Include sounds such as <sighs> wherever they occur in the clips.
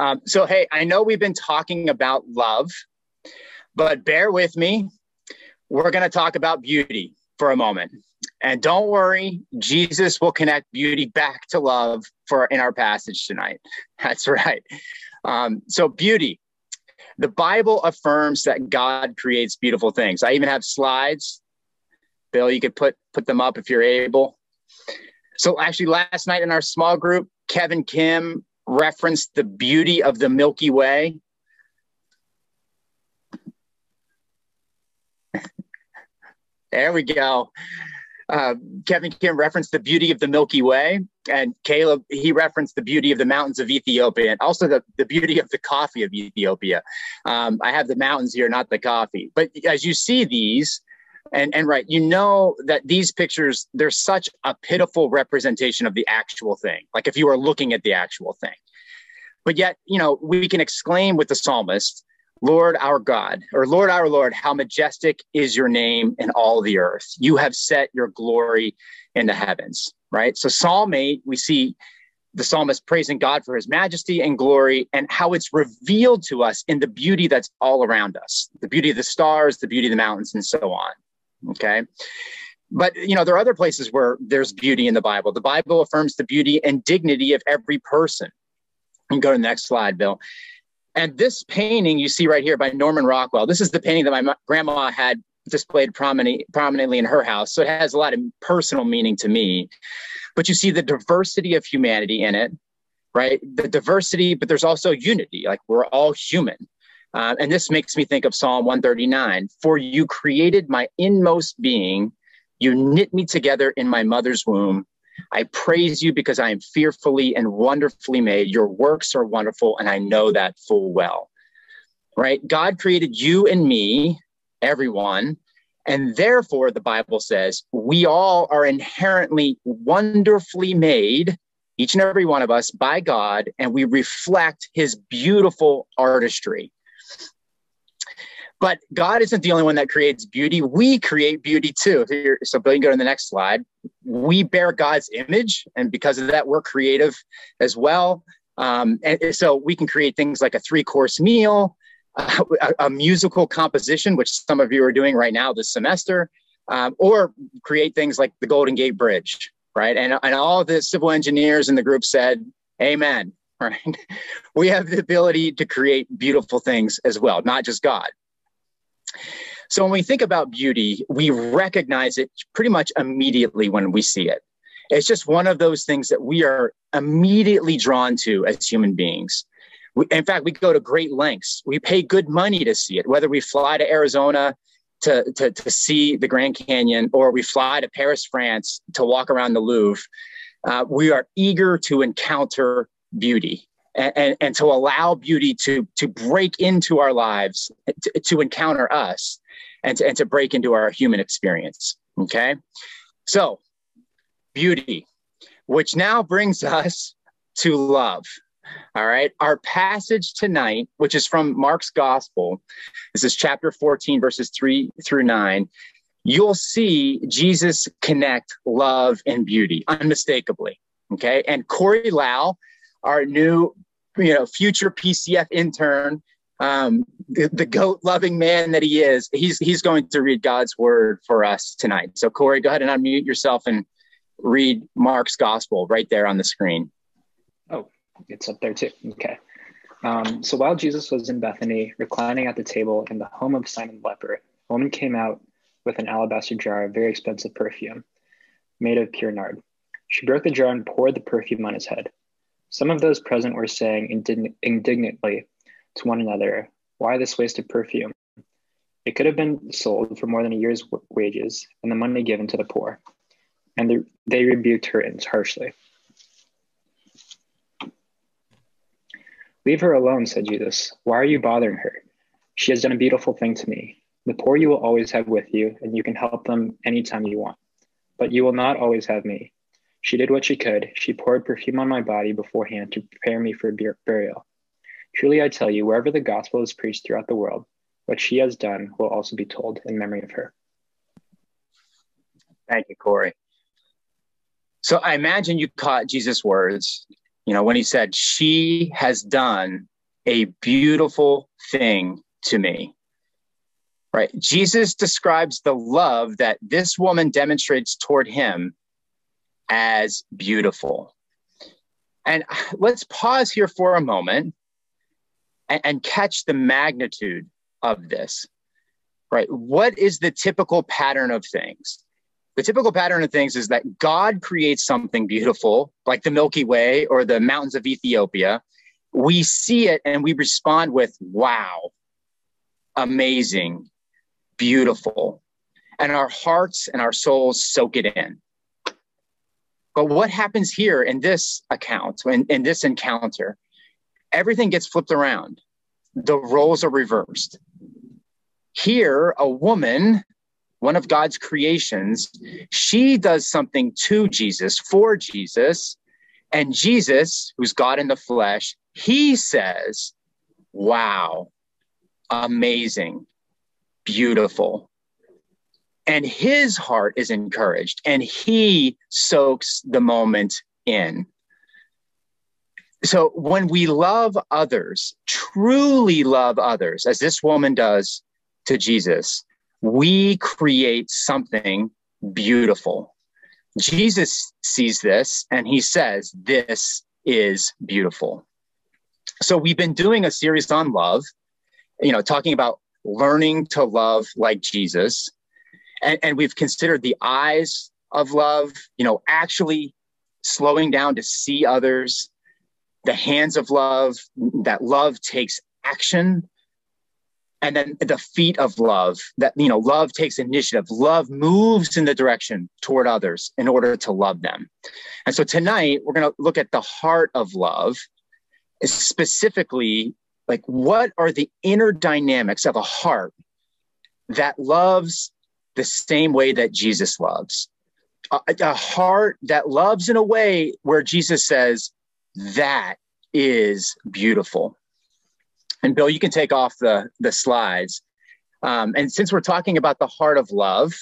Um, so, hey, I know we've been talking about love, but bear with me. We're going to talk about beauty for a moment. And don't worry, Jesus will connect beauty back to love for in our passage tonight. <laughs> That's right. Um, so, beauty. The Bible affirms that God creates beautiful things. I even have slides. Bill, you could put put them up if you're able. So, actually, last night in our small group, Kevin Kim referenced the beauty of the Milky Way. <laughs> there we go. Uh, Kevin Kim referenced the beauty of the Milky Way, and Caleb he referenced the beauty of the mountains of Ethiopia, and also the, the beauty of the coffee of Ethiopia. Um, I have the mountains here, not the coffee. But as you see these, and and right, you know that these pictures they're such a pitiful representation of the actual thing. Like if you were looking at the actual thing, but yet you know we can exclaim with the psalmist Lord our God, or Lord our Lord, how majestic is your name in all the earth. You have set your glory in the heavens, right? So, Psalm 8, we see the psalmist praising God for his majesty and glory and how it's revealed to us in the beauty that's all around us the beauty of the stars, the beauty of the mountains, and so on. Okay. But, you know, there are other places where there's beauty in the Bible. The Bible affirms the beauty and dignity of every person. And go to the next slide, Bill. And this painting you see right here by Norman Rockwell, this is the painting that my grandma had displayed prominently, prominently in her house. So it has a lot of personal meaning to me. But you see the diversity of humanity in it, right? The diversity, but there's also unity. Like we're all human. Uh, and this makes me think of Psalm 139 For you created my inmost being, you knit me together in my mother's womb. I praise you because I am fearfully and wonderfully made. Your works are wonderful, and I know that full well. Right? God created you and me, everyone, and therefore the Bible says we all are inherently wonderfully made, each and every one of us, by God, and we reflect his beautiful artistry. But God isn't the only one that creates beauty. We create beauty too. So, Bill, you can go to the next slide. We bear God's image, and because of that, we're creative as well. Um, and so we can create things like a three-course meal, a, a, musical composition, which some of you are doing right now this semester, um, or create things like the Golden Gate Bridge, right? And, and all the civil engineers in the group said, "Amen." <laughs> Right? We have the ability to create beautiful things as well, not just God. So when we think about beauty, we recognize it pretty much immediately when we see it. It's just one of those things that we are immediately drawn to as human beings. We, in fact, we go to great lengths. We pay good money to see it, whether we fly to Arizona to, to, to see the Grand Canyon or we fly to Paris, France to walk around the Louvre. Uh, we are eager to encounter beauty and, and, to allow beauty to, to break into our lives, to, to encounter us, and to, and to break into our human experience. Okay. So, beauty, which now brings <laughs> us to love. All right. Our passage tonight, which is from Mark's gospel, this is chapter 14, verses 3 through 9. You'll see Jesus connect love and beauty unmistakably. Okay. And Corey Lau, our new, you know, future PCF intern, um, the, the goat loving man that he is, he's he's going to read God's word for us tonight. So Corey, go ahead and unmute yourself and read Mark's gospel right there on the screen. Oh, it's up there too. Okay. Um, so while Jesus was in Bethany, reclining at the table in the home of Simon the leper, a woman came out with an alabaster jar of very expensive perfume made of pure nard. She broke the jar and poured the perfume on his head. Some of those present were saying indign- indignantly to one another, Why this waste of perfume? It could have been sold for more than a year's w- wages and the money given to the poor. And the, they rebuked her harshly. Leave her alone, said Jesus. Why are you bothering her? She has done a beautiful thing to me. The poor you will always have with you, and you can help them anytime you want. But you will not always have me. She did what she could. She poured perfume on my body beforehand to prepare me for burial. Truly I tell you, wherever the gospel is preached throughout the world, what she has done will also be told in memory of her. Thank you, Corey. So I imagine you caught Jesus' words. you know, when he said, She has done a beautiful thing to me. Right? Jesus describes the love that this woman demonstrates toward him as beautiful. And let's pause here for a moment and, and catch the magnitude of this. Right? What is the typical pattern of things? the typical pattern of things is that God creates something beautiful, like the Milky Way or the mountains of Ethiopia. We see it and we respond with, wow, amazing, beautiful. And our hearts and our souls soak it in. But what happens here in this account, in, in this encounter? Everything gets flipped around. The roles are reversed. Here, a woman one of God's creations, she does something to Jesus, for Jesus. And Jesus, who's God in the flesh, he says, Wow, amazing, beautiful. And his heart is encouraged and he soaks the moment in. So when we love others, truly love others, as this woman does to Jesus, we create something beautiful. Jesus sees this and he says, This is beautiful. So we've been doing a series on love, you know, talking about learning to love like Jesus. And, and we've considered the eyes of love, you know, actually slowing down to see others, the hands of love, that love takes action and then the feet of love that you know love takes initiative. Love moves in the direction toward others in order to love them. And so tonight we're going to look at the heart of love specifically like what are the inner dynamics of a heart that loves the same way that jesus loves a, a heart that loves in a way where jesus says that is beautiful and Bill, you can take off the, the slides. Um, and since we're talking about the heart of love,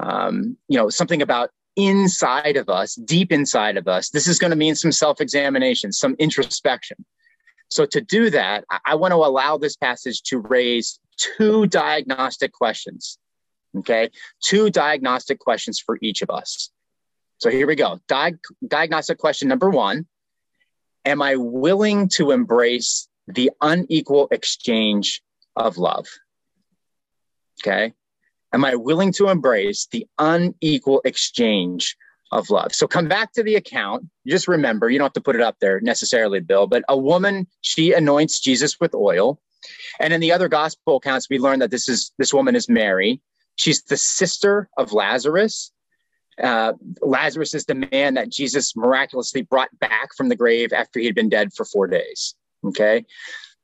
um, you know, something about inside of us, deep inside of us, this is going to mean some self examination, some introspection. So, to do that, I, I want to allow this passage to raise two diagnostic questions. Okay. Two diagnostic questions for each of us. So, here we go. Di- diagnostic question number one Am I willing to embrace the unequal exchange of love. Okay. Am I willing to embrace the unequal exchange of love? So come back to the account. Just remember, you don't have to put it up there necessarily, Bill, but a woman, she anoints Jesus with oil. And in the other gospel accounts, we learn that this is this woman is Mary. She's the sister of Lazarus. Uh, Lazarus is the man that Jesus miraculously brought back from the grave after he had been dead for four days. Okay.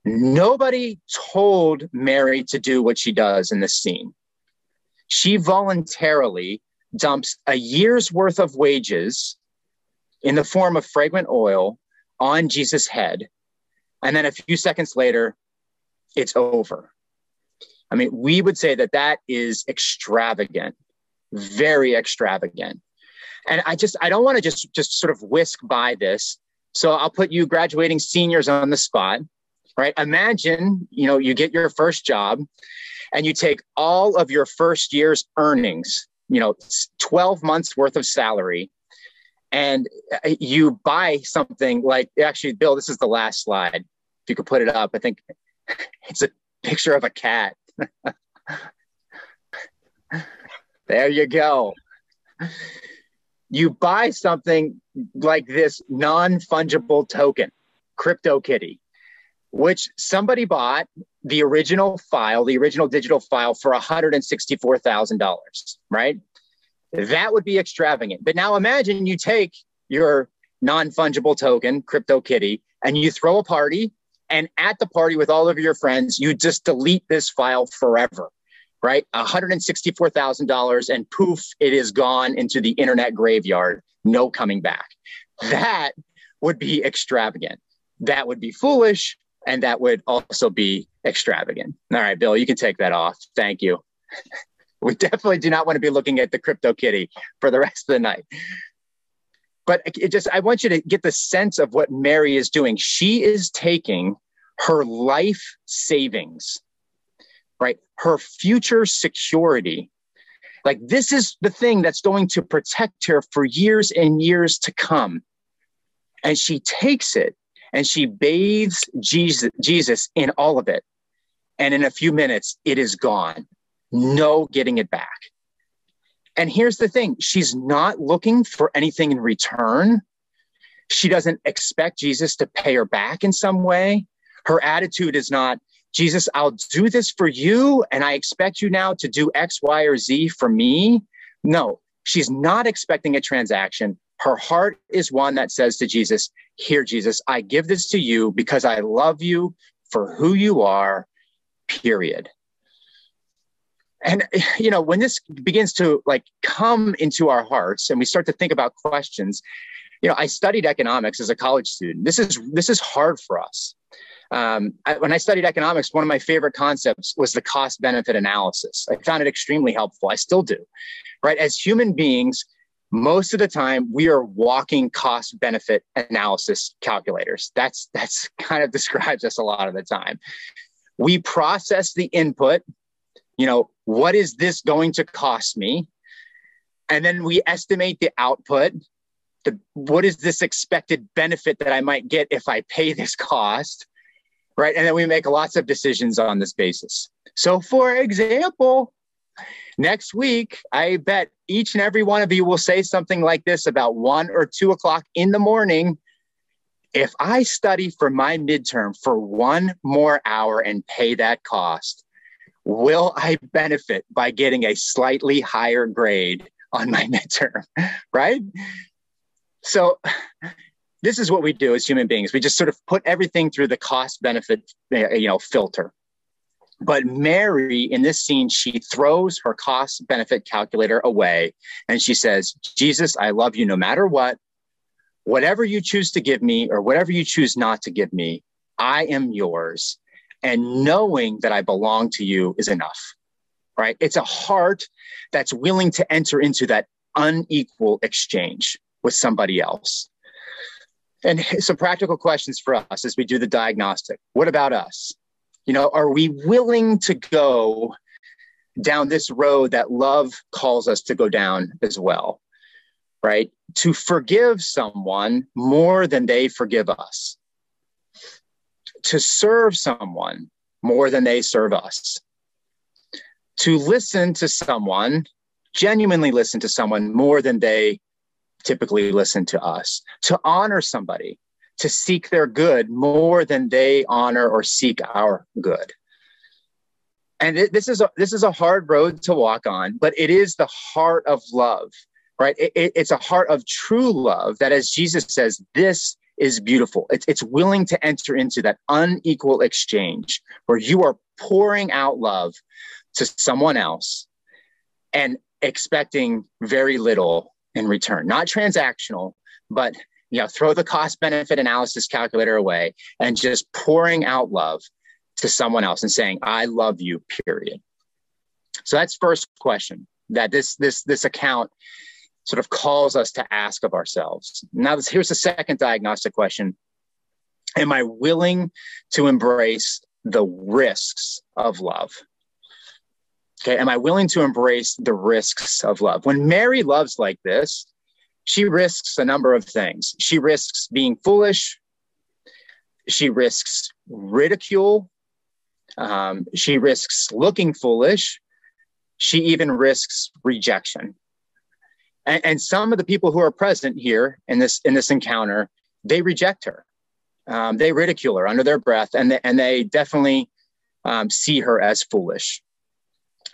Nobody told Mary to do what she does in this scene. She voluntarily dumps a year's worth of wages in the form of fragrant oil on Jesus' head. And then a few seconds later, it's over. I mean, we would say that that is extravagant, very extravagant. And I just, I don't want to just, just sort of whisk by this so I'll put you graduating seniors on the spot, right? Imagine, you know, you get your first job and you take all of your first year's earnings, you know, 12 months worth of salary, and uh, you buy something like actually, Bill, this is the last slide. If you could put it up, I think <laughs> it's a picture of a cat. <laughs> there you go you buy something like this non fungible token, CryptoKitty, which somebody bought the original file, the original digital file for $164,000, right? That would be extravagant. But now imagine you take your non fungible token, CryptoKitty, and you throw a party, and at the party with all of your friends, you just delete this file forever right? $164,000 and poof, it is gone into the internet graveyard, no coming back. That would be extravagant. That would be foolish. And that would also be extravagant. All right, Bill, you can take that off. Thank you. <laughs> we definitely do not want to be looking at the crypto kitty for the rest of the night. But it just I want you to get the sense of what Mary is doing. She is taking her life savings, right? Her future security. Like this is the thing that's going to protect her for years and years to come. And she takes it and she bathes Jesus, Jesus in all of it. And in a few minutes, it is gone. No getting it back. And here's the thing she's not looking for anything in return. She doesn't expect Jesus to pay her back in some way. Her attitude is not, Jesus, I'll do this for you, and I expect you now to do X, Y, or Z for me. No, she's not expecting a transaction. Her heart is one that says to Jesus, Here, Jesus, I give this to you because I love you for who you are, period and <sighs> you know when this begins to like come into our hearts and we start to think about questions you know i studied economics as a college student. This is this is hard for us. Um, I, when i studied economics one of my favorite concepts was the cost benefit analysis. I found it extremely helpful. I still do right? As human beings most of the time we are walking cost benefit analysis calculators. That's that's <laughs> kind of describes us a lot of the time. We process the input you know, what is this going to cost me? And then we estimate the output. The, what is this expected benefit that I might get if I pay this cost? Right. And then we make lots of decisions on this basis. So, for example, next week, I bet each and every one of you will say something like this about one or two o'clock in the morning. If I study for my midterm for one more hour and pay that cost, will I benefit by getting a slightly higher grade on my <laughs> midterm? right? So, this is what we do as human beings. We just sort of put everything through the cost benefit, you know, filter. But Mary in this scene, she throws her cost benefit calculator away and she says, Jesus, I love you no matter what. Whatever you choose to give me or whatever you choose not to give me, I am yours and knowing that I belong to you is enough, right? It's a heart that's willing to enter into that unequal exchange with somebody else. And <laughs> some practical questions for us as we do the diagnostic. What about us? You know, are we willing to go down this road that love calls us to go down as well? Right? To forgive someone more than they forgive us to serve someone more than they serve us, to listen to someone, genuinely listen to someone more than they typically listen to us, to honor somebody, to seek their good more than they honor or seek our good. And it, this is a, this is a hard road to walk on, but it is the heart of love, right? It, it, it's a heart of true love that, as Jesus says, this is beautiful. It's, it's willing to enter into that unequal exchange where you are pouring out love to someone else and expecting very little in return. Not transactional, but you know, throw the cost benefit analysis calculator away and just pouring out love to someone else and saying, I love you, period. So that's first question that this this this account sort of calls us to ask of ourselves. Now, this, here's the second diagnostic question Am I willing to embrace the risks of love? Okay, am I willing to embrace the risks of love? When Mary loves like this, she risks a number of things. She risks being foolish, she risks ridicule, um, she risks looking foolish, she even risks rejection and, and, some of the people who are present here in this in this encounter they reject her. Um, they ridicule her under their breath and they, and they definitely um, see her as foolish.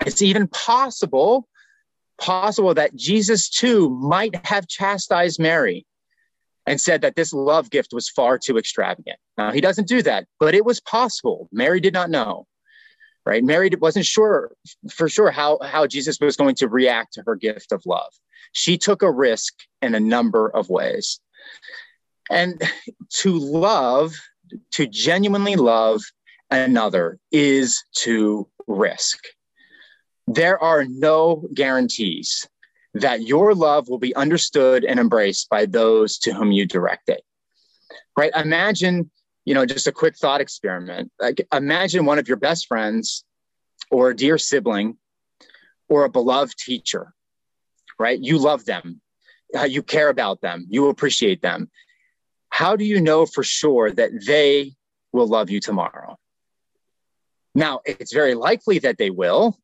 It's even possible possible that jesus too might have chastised mary and said that this love gift was far too extravagant. Now he doesn't do that but it was possible. Mary did not know right mary wasn't sure for sure how how jesus was going to react to her gift of love she took a risk in a number of ways. And to love, to genuinely love another is to risk. There are no guarantees that your love will be understood and embraced by those to whom you direct it. Right? Imagine, you know, just a quick thought experiment. Like imagine one of your best friends or a dear sibling or a beloved teacher, right? You love them, uh, you care about them, you appreciate them. How do you know for sure that they will love you tomorrow? Now, it's very likely that they will.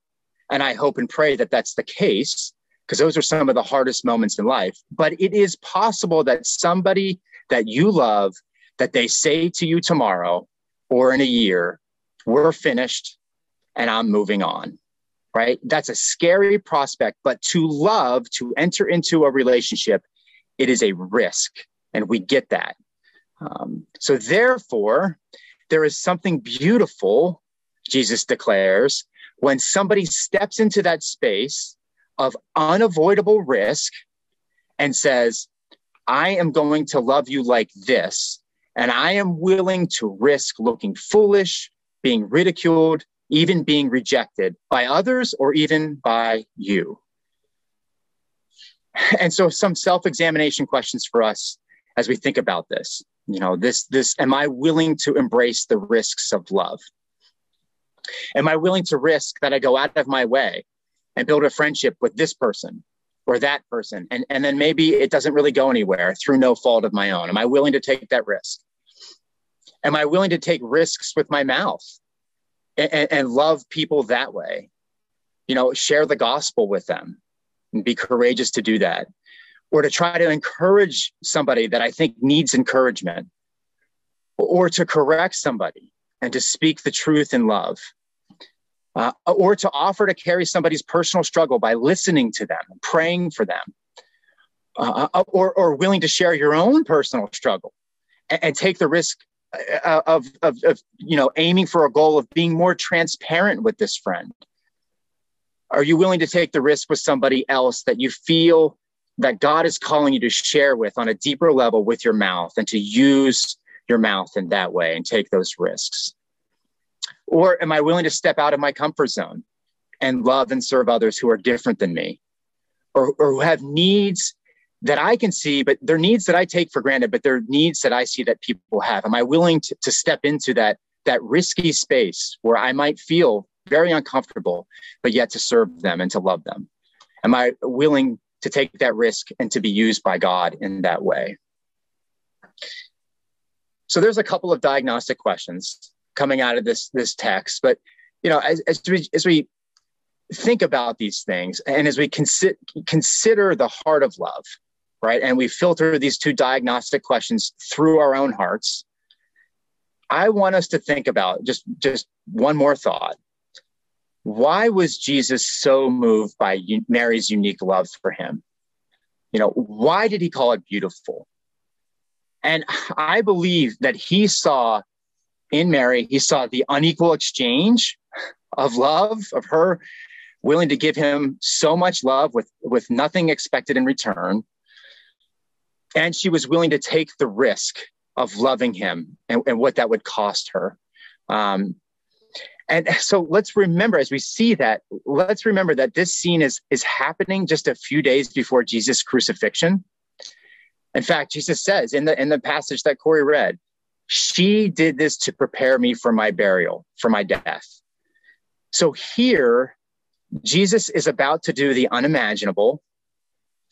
And I hope and pray that that's the case because those are some of the hardest moments in life. But it is possible that somebody that you love, that they say to you tomorrow or in a year, we're finished and I'm moving on, right? That's a scary prospect. But to love, to enter into a relationship, it is a risk. And we get that. Um, so, therefore, there is something beautiful, Jesus declares, when somebody steps into that space of unavoidable risk and says, I am going to love you like this, and I am willing to risk looking foolish, being ridiculed, even being rejected by others or even by you. And so, some self examination questions for us as we think about this. You know, this, this, am I willing to embrace the risks of love? Am I willing to risk that I go out of my way and build a friendship with this person or that person? And, and then maybe it doesn't really go anywhere through no fault of my own. Am I willing to take that risk? Am I willing to take risks with my mouth and, and love people that way? You know, share the gospel with them and be courageous to do that. Or to try to encourage somebody that I think needs encouragement, or to correct somebody and to speak the truth in love, uh, or to offer to carry somebody's personal struggle by listening to them, praying for them, uh, uh, or, or willing to share your own personal struggle and, and take the risk uh, of, of, of, you know, aiming for a goal of being more transparent with this friend. Are you willing to take the risk with somebody else that you feel that God is calling you to share with on a deeper level with your mouth and to use your mouth in that way and take those risks? Or am I willing to step out of my comfort zone and love and serve others who are different than me or, or who have needs that I can see, but they're needs that I take for granted, but they're needs that I see that people have? Am I willing to, to step into that, that risky space where I might feel very uncomfortable, but yet to serve them and to love them? Am I willing to take that risk and to be used by God in that way? So there's a couple of diagnostic questions coming out of this this text, but you know, as, as we as we think about these things and as we consider consider the heart of love, right, and we filter these two diagnostic questions through our own hearts, I want us to think about just just one more thought. Why was Jesus so moved by Mary's unique love for him? You know, why did he call it beautiful? And I believe that he saw in Mary, he saw the unequal exchange of love, of her willing to give him so much love with, with nothing expected in return. And she was willing to take the risk of loving him and, and what that would cost her. Um, and so let's remember as we see that, let's remember that this scene is, is happening just a few days before Jesus' crucifixion. In fact, Jesus says in the in the passage that Corey read, she did this to prepare me for my burial, for my death. So here, Jesus is about to do the unimaginable,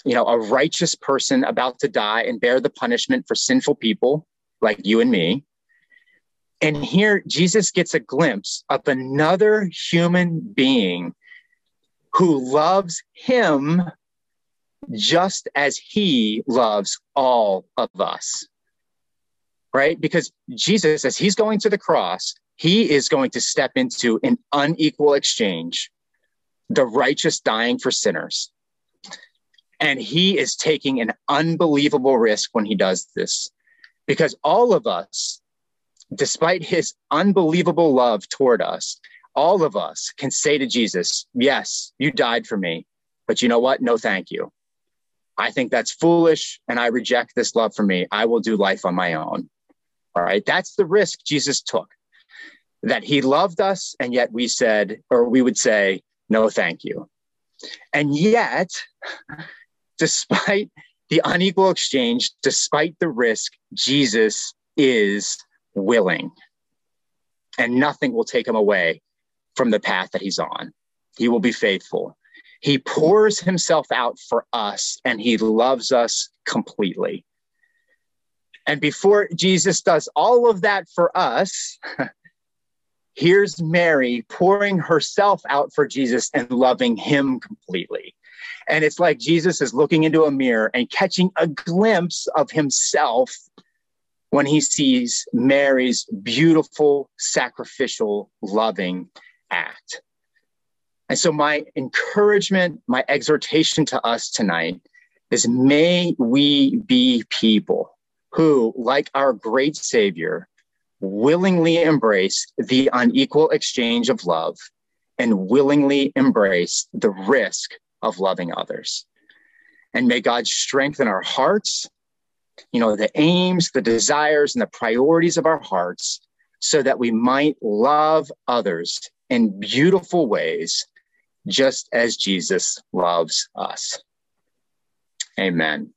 you know, a righteous person about to die and bear the punishment for sinful people like you and me. And here, Jesus gets a glimpse of another human being who loves him just as he loves all of us. Right? Because Jesus, as he's going to the cross, he is going to step into an unequal exchange, the righteous dying for sinners. And he is taking an unbelievable risk when he does this because all of us, despite his unbelievable love toward us, all of us can say to Jesus, Yes, you died for me, but you know what? No, thank you. I think that's foolish and I reject this love for me. I will do life on my own. All right. That's the risk Jesus took that he loved us. And yet we said, or we would say, no, thank you. And yet, <laughs> despite the unequal exchange, despite the risk, Jesus is willing. And nothing will take him away from the path that he's on. He will be faithful. He pours himself out for us and he loves us completely. And before Jesus does all of that for us, <laughs> here's Mary pouring herself out for Jesus and loving him completely. And it's like Jesus is looking into a mirror and catching a glimpse of himself when he sees Mary's beautiful, sacrificial, loving act. And so, my encouragement, my exhortation to us tonight is may we be people who, like our great Savior, willingly embrace the unequal exchange of love and willingly embrace the risk of loving others. And may God strengthen our hearts, you know, the aims, the desires, and the priorities of our hearts so that we might love others in beautiful ways, just as Jesus loves us. Amen.